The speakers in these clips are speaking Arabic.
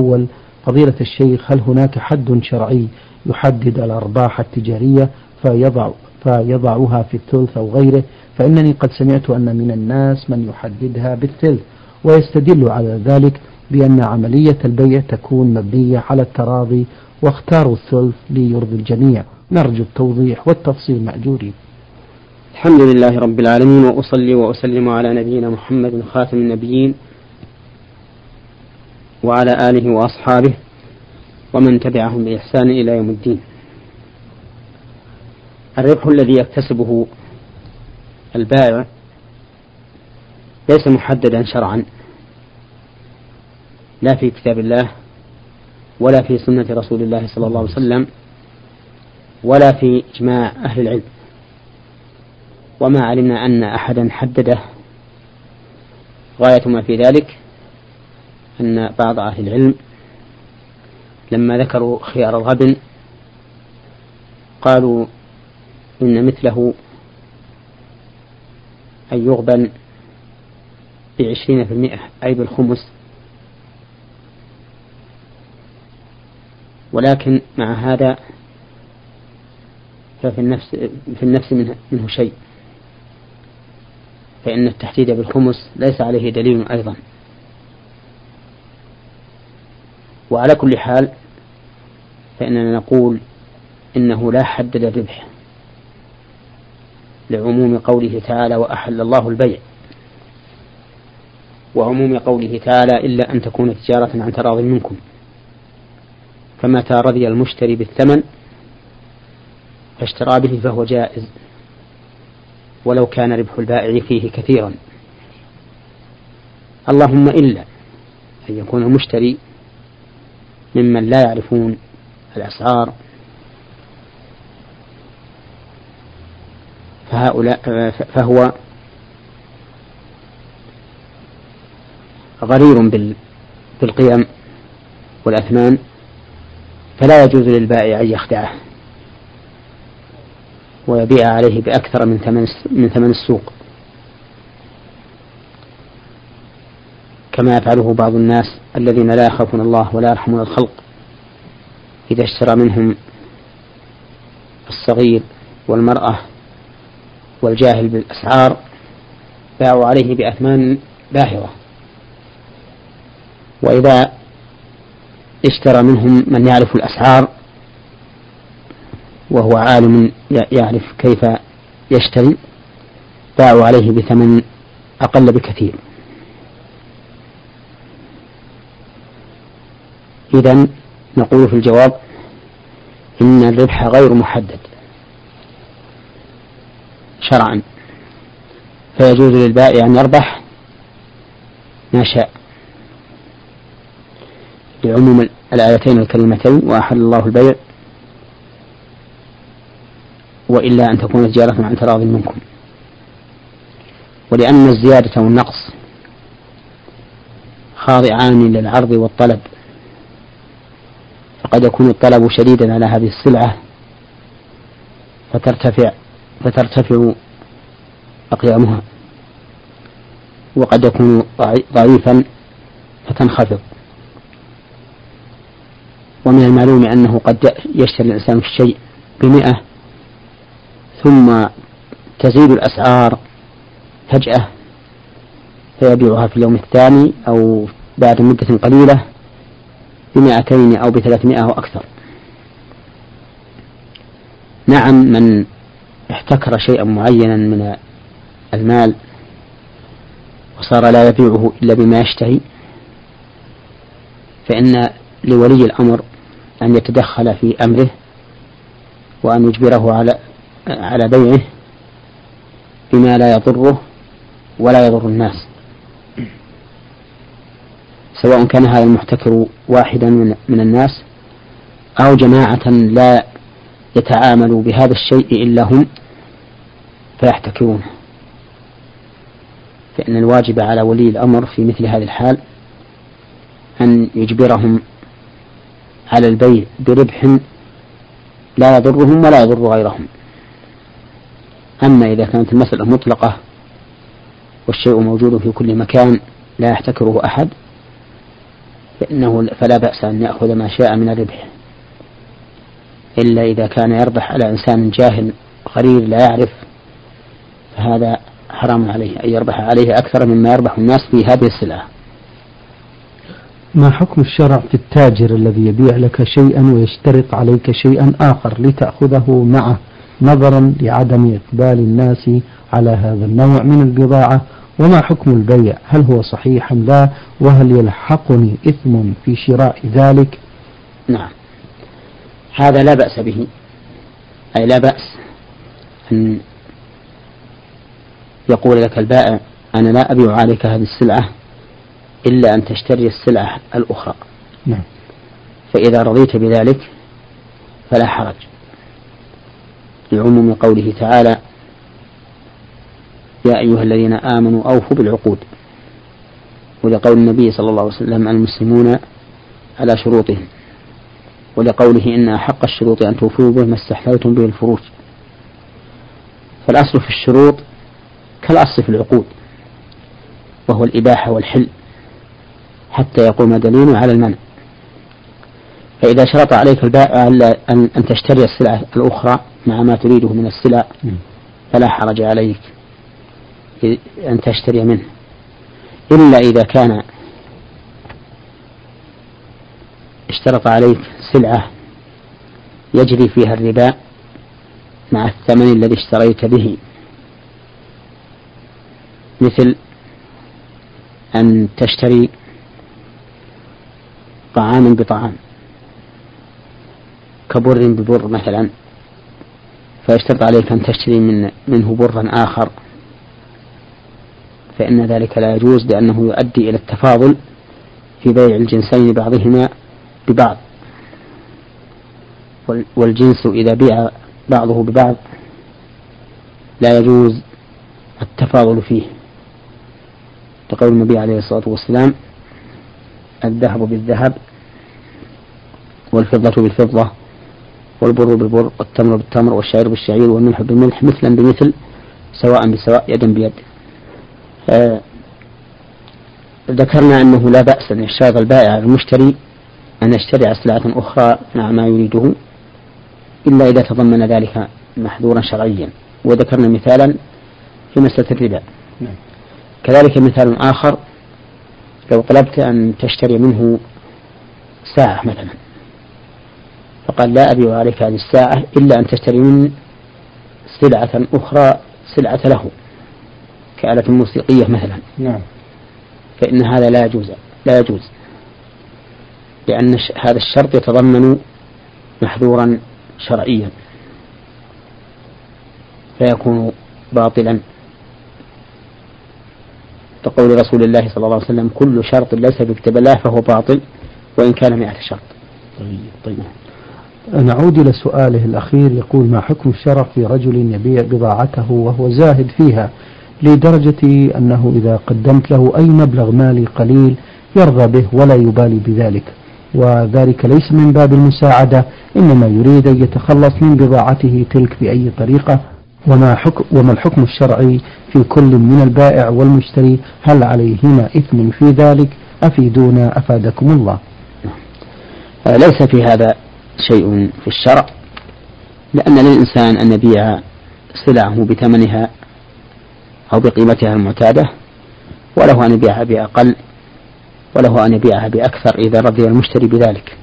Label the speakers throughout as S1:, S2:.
S1: أول فضيلة الشيخ هل هناك حد شرعي يحدد الأرباح التجارية فيضع فيضعها في الثلث أو غيره؟ فإنني قد سمعت أن من الناس من يحددها بالثلث ويستدل على ذلك بأن عملية البيع تكون مبنية على التراضي واختاروا الثلث ليرضي الجميع. نرجو التوضيح والتفصيل مأجورين.
S2: الحمد لله رب العالمين وأصلي وأسلم على نبينا محمد خاتم النبيين وعلى آله وأصحابه ومن تبعهم بإحسان إلى يوم الدين. الربح الذي يكتسبه البائع ليس محددا شرعا لا في كتاب الله ولا في سنة رسول الله صلى الله عليه وسلم ولا في إجماع أهل العلم. وما علمنا أن أحدا حدده غاية ما في ذلك. أن بعض أهل العلم لما ذكروا خيار الغبن قالوا إن مثله أن يغبن بعشرين في المئة أي بالخمس. ولكن مع هذا ففي النفس في النفس منه, منه شيء. فإن التحديد بالخمس ليس عليه دليل أيضا. وعلى كل حال فإننا نقول إنه لا حد للربح لعموم قوله تعالى وأحل الله البيع وعموم قوله تعالى إلا أن تكون تجارة عن تراض منكم فمتى رضي المشتري بالثمن فاشترى به فهو جائز ولو كان ربح البائع فيه كثيرا اللهم إلا أن يكون المشتري ممن لا يعرفون الأسعار فهؤلاء فهو غرير بالقيم والأثمان فلا يجوز للبائع أن يخدعه ويبيع عليه بأكثر من ثمن من ثمن السوق. كما يفعله بعض الناس الذين لا يخافون الله ولا يرحمون الخلق إذا اشترى منهم الصغير والمرأة والجاهل بالأسعار باعوا عليه بأثمان باهرة وإذا اشترى منهم من يعرف الأسعار وهو عالم يعرف كيف يشتري باعوا عليه بثمن أقل بكثير. إذا نقول في الجواب إن الربح غير محدد. شرعا. فيجوز للبائع أن يربح ما شاء. لعموم الآيتين الكريمتين وأحل الله البيع وإلا أن تكون تجارة عن تراض منكم. ولأن الزيادة والنقص خاضعان للعرض والطلب. فقد يكون الطلب شديدا على هذه السلعة فترتفع فترتفع أقيامها. وقد يكون ضعيفا فتنخفض. ومن المعلوم أنه قد يشتري الإنسان الشيء بمئة ثم تزيد الأسعار فجأة فيبيعها في اليوم الثاني أو بعد مدة قليلة بمائتين أو بثلاثمائة أو أكثر. نعم من احتكر شيئا معينا من المال وصار لا يبيعه إلا بما يشتهي فإن لولي الأمر أن يتدخل في أمره وأن يجبره على على بيعه بما لا يضره ولا يضر الناس. سواء كان هذا المحتكر واحدا من الناس أو جماعة لا يتعامل بهذا الشيء إلا هم فيحتكرونه. فإن الواجب على ولي الأمر في مثل هذه الحال أن يجبرهم على البيع بربح لا يضرهم ولا يضر غيرهم. أما إذا كانت المسألة مطلقة والشيء موجود في كل مكان لا يحتكره أحد فإنه فلا بأس أن يأخذ ما شاء من الربح. إلا إذا كان يربح على إنسان جاهل غرير لا يعرف فهذا حرام عليه أن يربح عليه أكثر مما يربح الناس في هذه السلعة.
S1: ما حكم الشرع في التاجر الذي يبيع لك شيئا ويشترط عليك شيئا آخر لتأخذه معه نظرا لعدم إقبال الناس على هذا النوع من البضاعة وما حكم البيع؟ هل هو صحيح أم لا؟ وهل يلحقني إثم في شراء ذلك؟
S2: نعم. هذا لا بأس به. أي لا بأس أن يقول لك البائع أنا لا أبيع عليك هذه السلعة إلا أن تشتري السلعة الأخرى.
S1: نعم.
S2: فإذا رضيت بذلك فلا حرج. لعموم قوله تعالى يا أيها الذين آمنوا أوفوا بالعقود. ولقول النبي صلى الله عليه وسلم المسلمون على شروطهم. ولقوله إن أحق الشروط أن توفوا به ما استحللتم به الفروج. فالأصل في الشروط كالأصل في العقود وهو الإباحة والحل حتى يقوم دليل على المنع. فإذا شرط عليك البائع أن أن تشتري السلعة الأخرى مع ما تريده من السلع فلا حرج عليك. أن تشتري منه. إلا إذا كان اشترط عليك سلعة يجري فيها الربا مع الثمن الذي اشتريت به. مثل أن تشتري طعاما بطعام كبر ببر مثلا فيشترط عليك أن تشتري من منه برا آخر. فإن ذلك لا يجوز لأنه يؤدي إلى التفاضل في بيع الجنسين بعضهما ببعض. والجنس إذا بيع بعضه ببعض لا يجوز التفاضل فيه. لقول النبي عليه الصلاة والسلام الذهب بالذهب والفضة بالفضة والبر بالبر والتمر بالتمر والشعير بالشعير والملح بالملح مثلا بمثل سواء بسواء يدا بيد. ذكرنا أنه لا بأس أن يشترط البائع المشتري أن يشتري أسلعة أخرى مع ما يريده إلا إذا تضمن ذلك محظورا شرعيا. وذكرنا مثالا في مسألة الربا. نعم. كذلك مثال آخر لو طلبت أن تشتري منه ساعة مثلا فقال لا أبيع عليك هذه الساعة إلا أن تشتري من سلعة أخرى سلعة له. كآلة موسيقية مثلا.
S1: نعم.
S2: فإن هذا لا يجوز لا يجوز. لأن هذا الشرط يتضمن محذورا شرعيا. فيكون باطلا. كقول رسول الله صلى الله عليه وسلم كل شرط ليس في كتاب الله فهو باطل وإن كان مئة شرط.
S1: طيب طيب. نعود إلى سؤاله الأخير يقول ما حكم الشرع في رجل يبيع بضاعته وهو زاهد فيها؟ لدرجة أنه إذا قدمت له أي مبلغ مالي قليل يرضى به ولا يبالي بذلك. وذلك ليس من باب المساعدة إنما يريد أن يتخلص من بضاعته تلك بأي طريقة. وما, حكم وما الحكم الشرعي في كل من البائع والمشتري؟ هل عليهما إثم في ذلك؟ أفيدونا أفادكم الله.
S2: ليس في هذا شيء في الشرع لأن للإنسان أن يبيع سلعه بثمنها أو بقيمتها المعتادة وله أن يبيعها بأقل وله أن يبيعها بأكثر إذا رضي المشتري بذلك.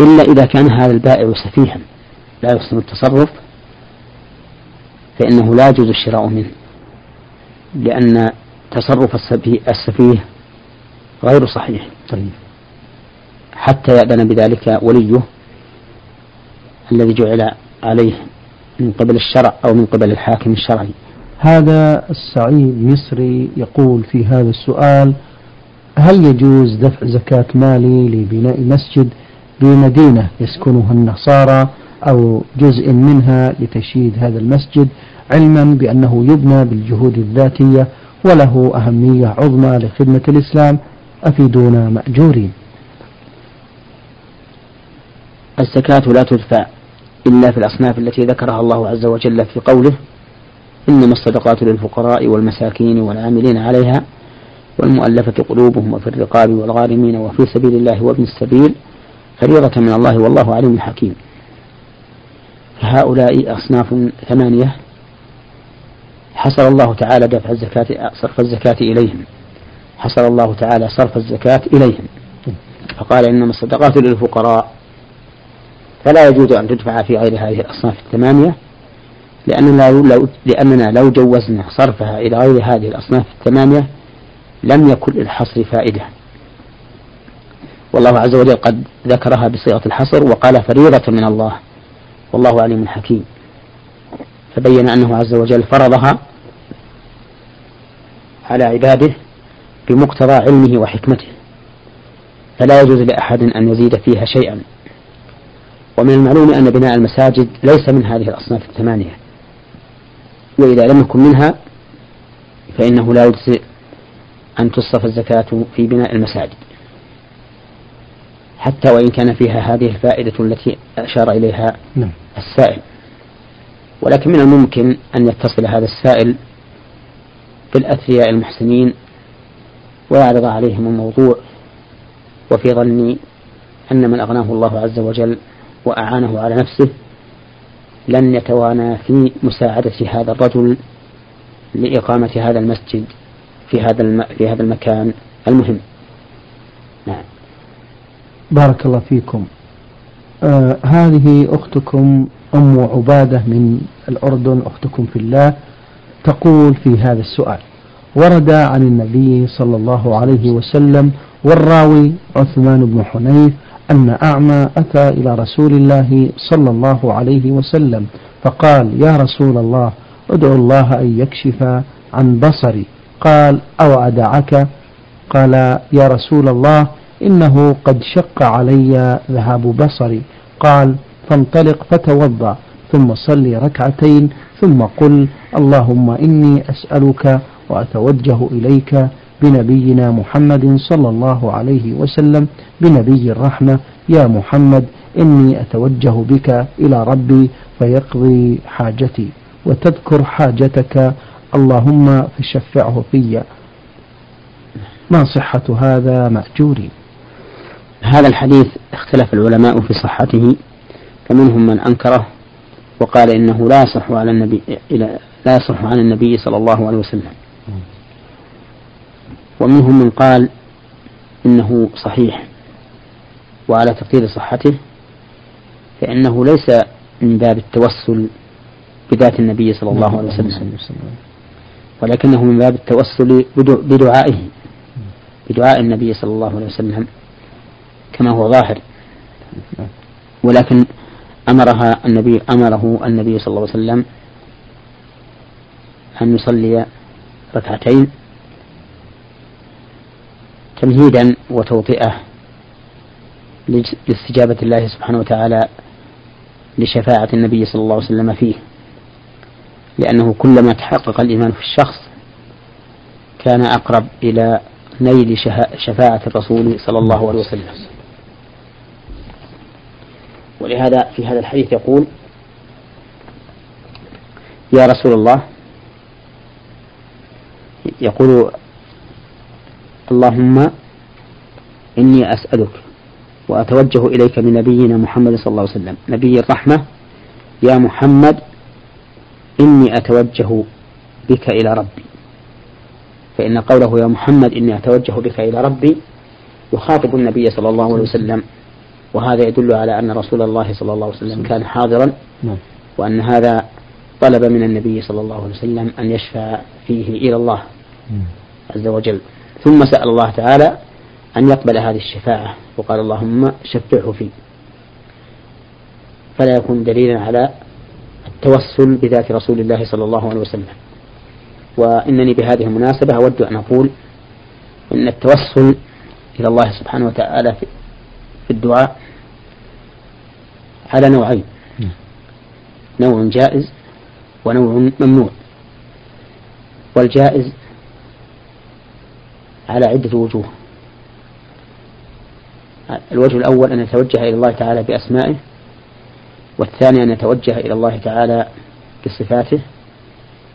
S2: إلا إذا كان هذا البائع سفيها لا يحسن التصرف فإنه لا يجوز الشراء منه لأن تصرف السفيه غير صحيح.
S1: طيب.
S2: حتى يأذن بذلك وليه الذي جعل عليه من قبل الشرع أو من قبل الحاكم الشرعي.
S1: هذا السعيد مصري يقول في هذا السؤال هل يجوز دفع زكاة مالي لبناء مسجد بمدينة يسكنها النصارى أو جزء منها لتشييد هذا المسجد علما بأنه يبنى بالجهود الذاتية وله أهمية عظمى لخدمة الإسلام؟ أفيدونا مأجورين.
S2: الزكاة لا تدفع إلا في الأصناف التي ذكرها الله عز وجل في قوله إنما الصدقات للفقراء والمساكين والعاملين عليها والمؤلفة قلوبهم وفي الرقاب والغارمين وفي سبيل الله وابن السبيل فريضة من الله والله عليم حكيم. فهؤلاء أصناف ثمانية حصر الله تعالى دفع الزكاة صرف الزكاة إليهم. حصر الله تعالى صرف الزكاة إليهم. فقال إنما الصدقات للفقراء. فلا يجوز أن تدفع في غير هذه الأصناف الثمانية لأننا لو, لأننا لو جوزنا صرفها إلى غير هذه الأصناف الثمانية لم يكن للحصر فائدة. والله عز وجل قد ذكرها بصيغة الحصر وقال فريضة من الله. والله عليم حكيم. فبين أنه عز وجل فرضها على عباده بمقتضى علمه وحكمته. فلا يجوز لأحد أن يزيد فيها شيئا. ومن المعلوم أن بناء المساجد ليس من هذه الأصناف الثمانية. وإذا لم يكن منها فإنه لا يجزئ أن تصرف الزكاة في بناء المساجد حتى وإن كان فيها هذه الفائدة التي أشار إليها نعم. السائل ولكن من الممكن أن يتصل هذا السائل بالأثرياء المحسنين ويعرض عليهم الموضوع وفي ظني أن من أغناه الله عز وجل وأعانه على نفسه لن يتوانى في مساعدة هذا الرجل لإقامة هذا المسجد في هذا. في هذا المكان المهم.
S1: نعم. بارك الله فيكم. آه هذه أختكم أم عبادة من الأردن أختكم في الله تقول في هذا السؤال ورد عن النبي صلى الله عليه وسلم والراوي عثمان بن حنيف أن أعمى أتى إلى رسول الله صلى الله عليه وسلم فقال يا رسول الله ادعو الله أن يكشف عن بصري. قال أو أدعك؟ قال يا رسول الله إنه قد شق علي ذهاب بصري. قال فانطلق فتوضأ ثم صل ركعتين ثم قل اللهم إني أسألك وأتوجه إليك بنبينا محمد صلى الله عليه وسلم بنبي الرحمة يا محمد إني أتوجه بك إلى ربي فيقضي حاجتي وتذكر حاجتك اللهم فشفعه في. ما صحة هذا مأجوري؟
S2: هذا الحديث اختلف العلماء في صحته فمنهم من أنكره وقال إنه لا يصح على النبي لا يصح عن النبي صلى الله عليه وسلم. ومنهم من قال إنه صحيح وعلى تقدير صحته فإنه ليس من باب التوسل بذات النبي صلى الله عليه وسلم ولكنه من باب التوسل بدعائه بدعاء النبي صلى الله عليه وسلم كما هو ظاهر. ولكن أمرها النبي أمره النبي صلى الله عليه وسلم أن يصلي ركعتين تمهيدا وتوطئة لاستجابة الله سبحانه وتعالى لشفاعة النبي صلى الله عليه وسلم فيه. لأنه كلما تحقق الإيمان في الشخص كان أقرب إلى نيل شفاعة الرسول صلى الله عليه وسلم. ولهذا في هذا الحديث يقول يا رسول الله يقول اللهم إني أسألك وأتوجه إليك بنبينا محمد صلى الله عليه وسلم. نبي الرحمة يا محمد إني أتوجه بك إلى ربي. فإن قوله يا محمد إني أتوجه بك إلى ربي يخاطب النبي صلى الله عليه وسلم. وهذا يدل على أن رسول الله صلى الله عليه وسلم كان حاضرا. نعم. وأن هذا طلب من النبي صلى الله عليه وسلم أن يشفع فيه إلى الله عز وجل. ثم سأل الله تعالى أن يقبل هذه الشفاعة وقال اللهم شفعه فيه فلا يكون دليلا على التوسل بذات رسول الله صلى الله عليه وسلم. وإنني بهذه المناسبة أود أن أقول إن التوسل إلى الله سبحانه وتعالى في الدعاء على نوعين. نوع جائز ونوع ممنوع. والجائز على عدة وجوه. الوجه الأول أن يتوجه إلى الله تعالى بأسمائه والثاني أن يتوجه إلى الله تعالى بصفاته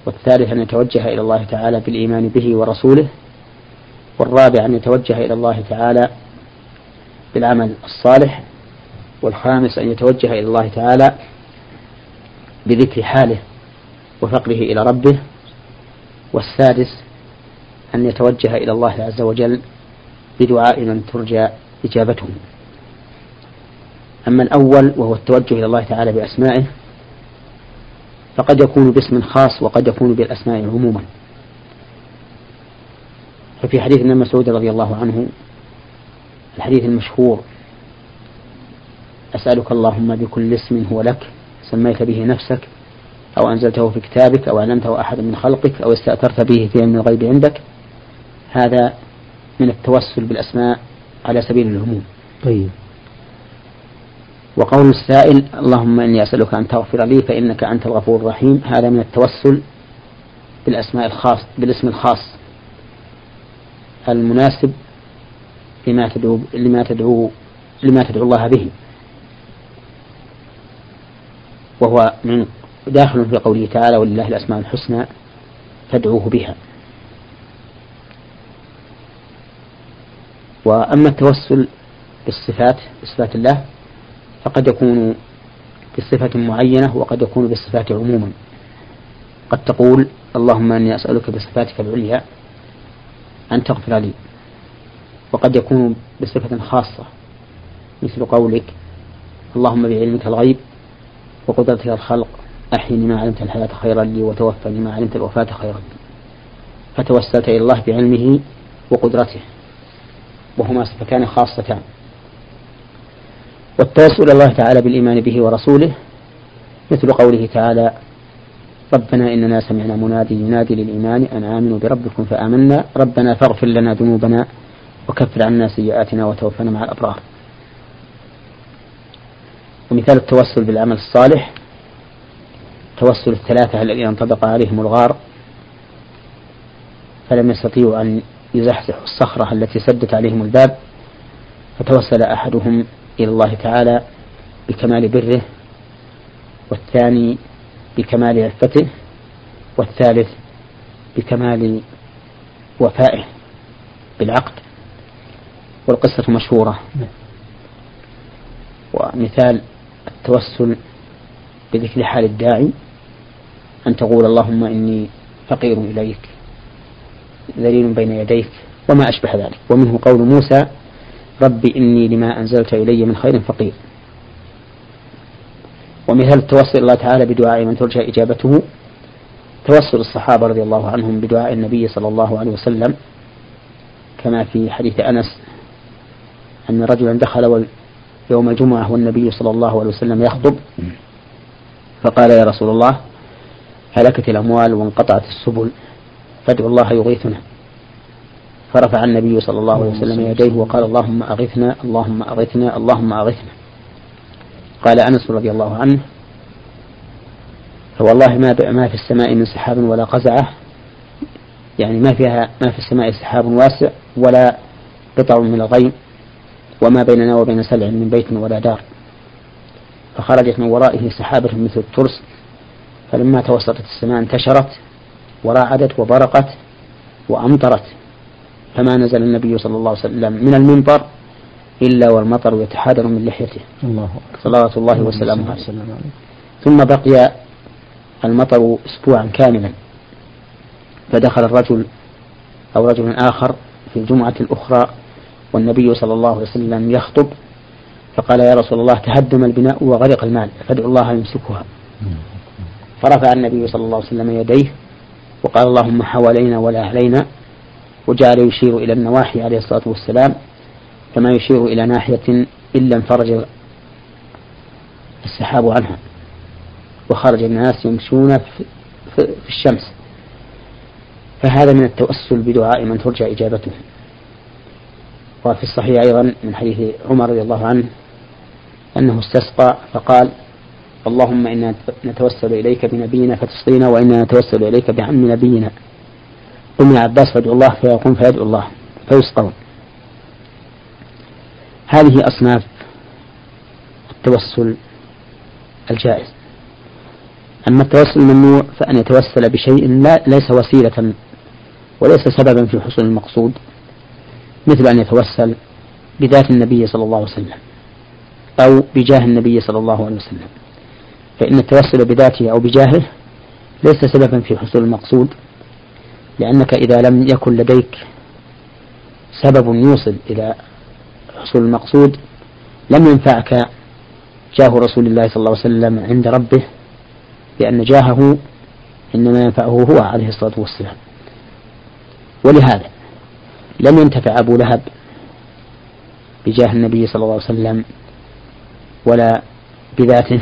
S2: والثالث أن يتوجه إلى الله تعالى بالإيمان به ورسوله والرابع أن يتوجه إلى الله تعالى بالعمل الصالح والخامس أن يتوجه إلى الله تعالى بذكر حاله وفقره إلى ربه والسادس أن يتوجه إلى الله عز وجل بدعاء من ترجى إجابته. أما الأول وهو التوجه إلى الله تعالى بأسمائه فقد يكون باسم خاص وقد يكون بالأسماء عموما. ففي حديث ابن مسعود رضي الله عنه الحديث المشهور أسألك اللهم بكل اسم هو لك سميت به نفسك أو أنزلته في كتابك أو علمته أحد من خلقك أو استأثرت به في علم الغيب عندك هذا من التوسل بالأسماء على سبيل العموم
S1: طيب.
S2: وقول السائل اللهم إني أسألك أن تغفر لي فإنك أنت الغفور الرحيم. هذا من التوسل بالأسماء الخاص بالاسم الخاص المناسب لما تدعو لما تدعو لما تدعو الله به. وهو من داخل في قوله تعالى ولله الأسماء الحسنى فادعوه بها. وأما التوسل بالصفات بصفات الله فقد يكون بصفة معينة وقد يكون بالصفات عموما. قد تقول اللهم أني أسألك بصفاتك العليا أن تغفر لي. وقد يكون بصفة خاصة مثل قولك اللهم بعلمك الغيب وقدرتك الخلق أحيني ما علمت الحياة خيرا لي وتوفني ما علمت الوفاة خيرا لي. فتوسلت إلى الله بعلمه وقدرته. وهما صفتان خاصتان. والتوسل الله تعالى بالإيمان به ورسوله مثل قوله تعالى ربنا إننا سمعنا منادي ينادي للإيمان أن آمنوا بربكم فآمنا. ربنا فاغفر لنا ذنوبنا وكفر عنا سيئاتنا وتوفنا مع الأبرار. ومثال التوسل بالعمل الصالح توسل الثلاثة الذين انطبق عليهم الغار فلم يستطيعوا أن يزحزحوا الصخرة التي سدت عليهم الباب فتوسل أحدهم إلى الله تعالى بكمال بره والثاني بكمال عفته والثالث بكمال وفائه بالعقد. والقصة مشهورة. ومثال التوسل بذكر حال الداعي أن تقول اللهم إني فقير إليك. ذليل بين يديك وما أشبه ذلك. ومنه قول موسى ربي إني لما أنزلت إلي من خير فقير. ومثال التوسل الله تعالى بدعاء من ترجى إجابته توسل الصحابة رضي الله عنهم بدعاء النبي صلى الله عليه وسلم كما في حديث أنس أن رجلا دخل يوم الجمعة والنبي صلى الله عليه وسلم يخطب فقال يا رسول الله هلكت الأموال وانقطعت السبل. فادعوا الله يغيثنا. فرفع النبي صلى الله عليه وسلم يديه وقال اللهم أغثنا اللهم أغثنا اللهم أغثنا. قال أنس رضي الله عنه فوالله ما ما في السماء من سحاب ولا قزعة. يعني ما فيها ما في السماء سحاب واسع ولا قطع من الغيم وما بيننا وبين سلع من بيت ولا دار. فخرجت من ورائه سحابة مثل الترس فلما توسطت السماء انتشرت وراعدت وبرقت وأمطرت فما نزل النبي صلى الله عليه وسلم من المنبر إلا والمطر يتحادر من لحيته.
S1: الله
S2: صلوات الله وسلامه عليه ثم بقي المطر أسبوعا كاملا فدخل الرجل أو رجل آخر في الجمعة الأخرى والنبي صلى الله عليه وسلم يخطب فقال يا رسول الله تهدم البناء وغرق المال فادعو الله يمسكها. فرفع النبي صلى الله عليه وسلم يديه وقال اللهم حوالينا ولا علينا وجعل يشير إلى النواحي عليه الصلاة والسلام كما يشير إلى ناحية إلا انفرج السحاب عنها. وخرج الناس يمشون في الشمس. فهذا من التوسل بدعاء من ترجى إجابته. وفي الصحيح أيضا من حديث عمر رضي الله عنه أنه استسقى فقال اللهم إنا نتوسل إليك بنبينا فتسقينا وإنا نتوسل إليك بعم نبينا. قم يا عباس فادعو الله فيقوم فيدعو الله فيسقون. هذه أصناف التوسل الجائز. أما التوسل الممنوع فأن يتوسل بشيء لا ليس وسيلة وليس سببا في حصول المقصود مثل أن يتوسل بذات النبي صلى الله عليه وسلم أو بجاه النبي صلى الله عليه وسلم. فإن التوسل بذاته أو بجاهه ليس سببا في حصول المقصود لأنك إذا لم يكن لديك سبب يوصل إلى حصول المقصود لم ينفعك جاه رسول الله صلى الله عليه وسلم عند ربه لأن جاهه إنما ينفعه هو عليه الصلاة والسلام. ولهذا لم ينتفع أبو لهب بجاه النبي صلى الله عليه وسلم ولا بذاته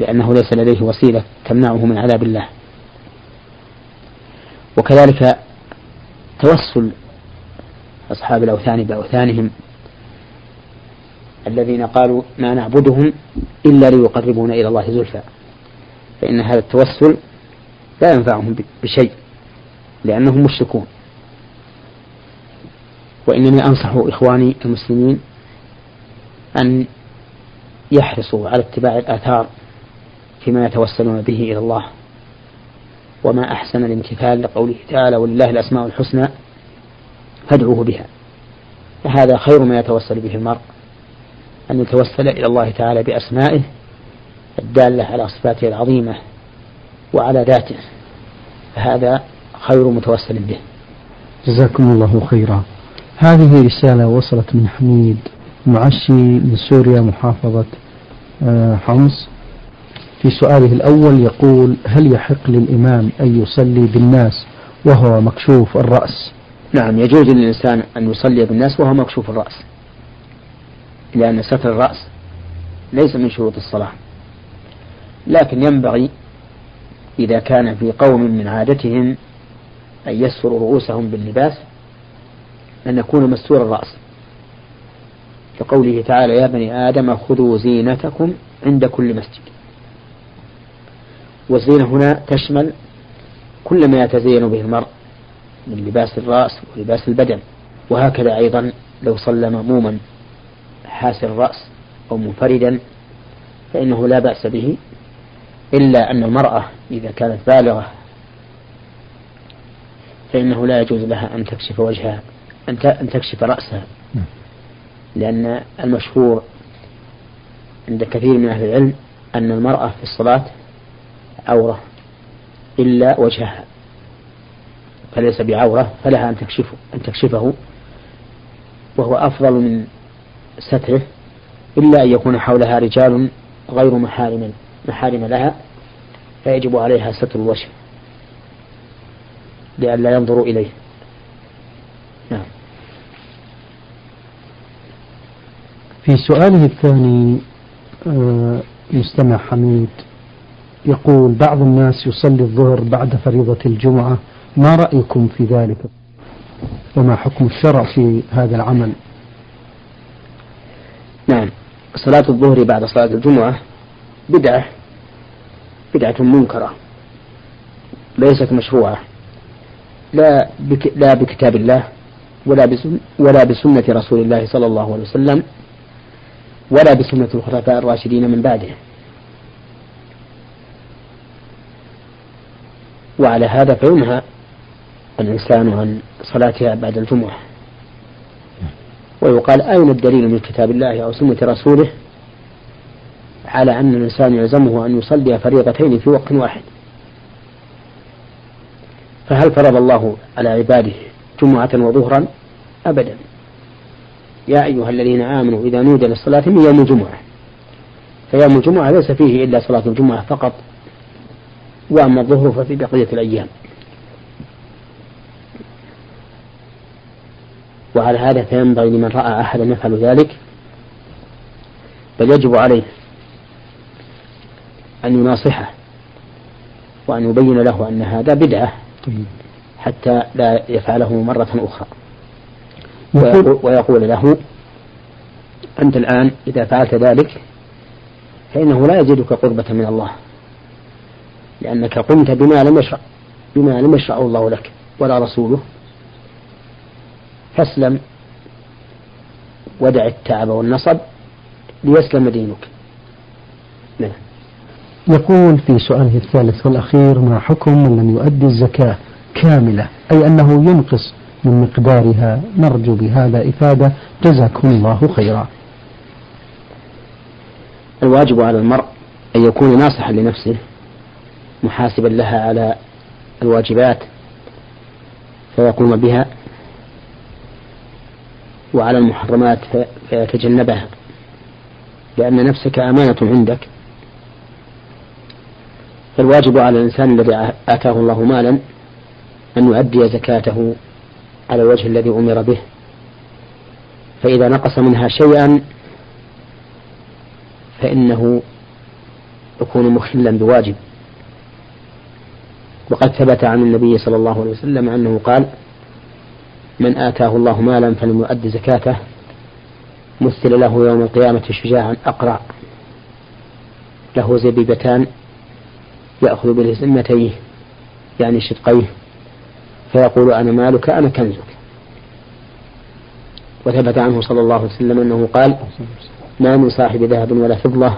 S2: لأنه ليس لديه وسيلة تمنعه من عذاب الله. وكذلك توسل أصحاب الأوثان بأوثانهم الذين قالوا ما نعبدهم إلا ليقربونا إلى الله زلفى. فإن هذا التوسل لا ينفعهم بشيء لأنهم مشركون. وإنني أنصح إخواني المسلمين أن يحرصوا على اتباع الآثار فيما يتوسلون به إلى الله. وما أحسن الامتثال لقوله تعالى ولله الأسماء الحسنى فادعوه بها. فهذا خير ما يتوسل به المرء أن يتوسل إلى الله تعالى بأسمائه الدالة على صفاته العظيمة وعلى ذاته. فهذا خير متوسل به.
S1: جزاكم الله خيرا. هذه رسالة وصلت من حميد معشي من سوريا محافظة آه، حمص. في سؤاله الأول يقول هل يحق للإمام أن يصلي بالناس وهو مكشوف الرأس؟
S2: نعم يجوز للإنسان أن يصلي بالناس وهو مكشوف الرأس لأن ستر الرأس ليس من شروط الصلاة. لكن ينبغي إذا كان في قوم من عادتهم أن يستروا رؤوسهم باللباس أن يكون مستور الرأس. كقوله تعالى يا بني آدم خذوا زينتكم عند كل مسجد. والزينة هنا تشمل كل ما يتزين به المرء من لباس الرأس ولباس البدن وهكذا أيضا لو صلى مأموما حاسر الرأس أو منفردا فإنه لا بأس به إلا أن المرأة إذا كانت بالغة فإنه لا يجوز لها أن تكشف وجهها أن تكشف رأسها. لأن المشهور عند كثير من أهل العلم أن المرأة في الصلاة عورة إلا وجهها. فليس بعورة فلها أن تكشفه أن تكشفه. وهو أفضل من ستره إلا أن يكون حولها رجال غير محارم محارم لها فيجب عليها ستر الوجه لئلا ينظروا إليه. نعم.
S1: في سؤاله الثاني آه، مستمع حميد. يقول بعض الناس يصلي الظهر بعد فريضة الجمعة. ما رأيكم في ذلك؟ وما حكم الشرع في هذا العمل؟
S2: نعم. صلاة الظهر بعد صلاة الجمعة بدعة بدعة منكرة ليست مشروعة. لا بك لا بكتاب الله ولا بسن ولا بسنة رسول الله صلى الله عليه وسلم ولا بسنة الخلفاء الراشدين من بعده. وعلى هذا فينهى الإنسان عن صلاتها بعد الجمعة. ويقال أين الدليل من كتاب الله أو سنة رسوله على أن الإنسان يلزمه أن يصلي فريضتين في وقت واحد؟ فهل فرض الله على عباده جمعة وظهرا؟ أبدا. يا أيها الذين آمنوا إذا نودي للصلاة من يوم الجمعة. فيوم الجمعة ليس فيه إلا صلاة الجمعة فقط. وأما الظهر ففي بقية الأيام. وعلى هذا فينبغي لمن رأى أحدا يفعل ذلك بل يجب عليه أن يناصحه وأن يبين له أن هذا بدعة حتى لا يفعله مرة أخرى. ويقول, له أنت الآن إذا فعلت ذلك فإنه لا يزيدك قربة من الله. لأنك قمت بما لم يشرع بما لم يشرعه الله لك ولا رسوله. فاسلم ودع التعب والنصب ليسلم دينك.
S1: نعم. يقول في سؤاله الثالث والأخير ما حكم من لم يؤدي الزكاة كاملة؟ أي أنه ينقص من مقدارها؟ نرجو بهذا إفادة. جزاكم الله خيرا.
S2: الواجب على المرء أن يكون ناصحا لنفسه. محاسبا لها على الواجبات فيقوم بها وعلى المحرمات فيتجنبها. لأن نفسك أمانة عندك. فالواجب على الإنسان الذي آتاه الله مالا أن يؤدي زكاته على الوجه الذي أمر به. فإذا نقص منها شيئا فإنه يكون مخلا بواجب. وقد ثبت عن النبي صلى الله عليه وسلم أنه قال من آتاه الله مالا فلم يؤد زكاته مثل له يوم القيامة شجاعا أقرع له زبيبتان يأخذ بلزمتيه يعني شدقيه فيقول أنا مالك أنا كنزك. وثبت عنه صلى الله عليه وسلم أنه قال ما من صاحب ذهب ولا فضة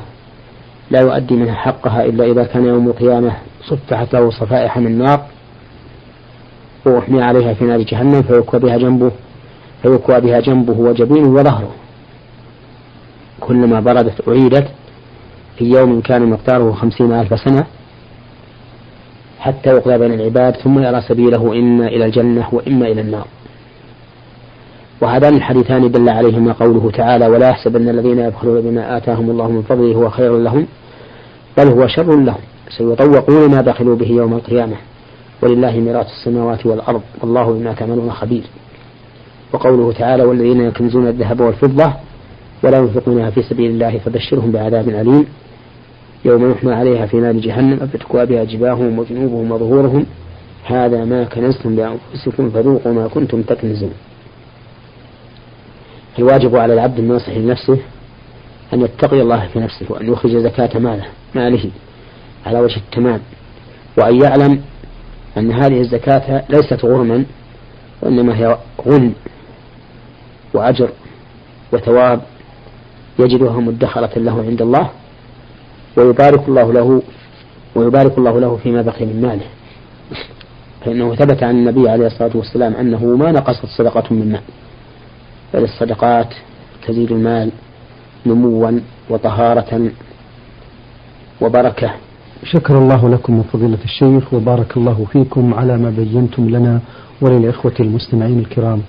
S2: لا يؤدي منها حقها إلا إذا كان يوم القيامة صفحت له صفائح من نار وأحمي عليها في نار جهنم فيكوى بها جنبه فيكوى بها جنبه وجبينه وظهره. كلما بردت أعيدت في يوم كان مقداره خمسين ألف سنة حتى يقضى بين العباد ثم يرى سبيله إما إلى الجنة وإما إلى النار. وهذان الحديثان دل عليهما قوله تعالى ولا يحسبن الذين يبخلون بما آتاهم الله من فضله هو خير لهم بل هو شر لهم. سيطوقون ما بخلوا به يوم القيامة. ولله ميراث السماوات والأرض والله بما تعملون خبير. وقوله تعالى والذين يكنزون الذهب والفضة ولا ينفقونها في سبيل الله فبشرهم بعذاب أليم. يوم يحمى عليها في نار جهنم فتكوى بها جباههم وجنوبهم وظهورهم. هذا ما كنزتم لأنفسكم فذوقوا ما كنتم تكنزون. الواجب على العبد الناصح لنفسه أن يتقي الله في نفسه وأن يخرج زكاة ماله ماله على وجه التمام. وأن يعلم أن هذه الزكاة ليست غرما وإنما هي غن وأجر وثواب يجدها مدخرة له عند الله ويبارك الله له ويبارك الله له فيما بقي من ماله. فإنه ثبت عن النبي عليه الصلاة والسلام أنه ما نقصت صدقة من مال بل الصدقات تزيد المال نموا وطهارة وبركة.
S1: شكر الله لكم فضيلة الشيخ وبارك الله فيكم على ما بينتم لنا وللإخوة المستمعين الكرام.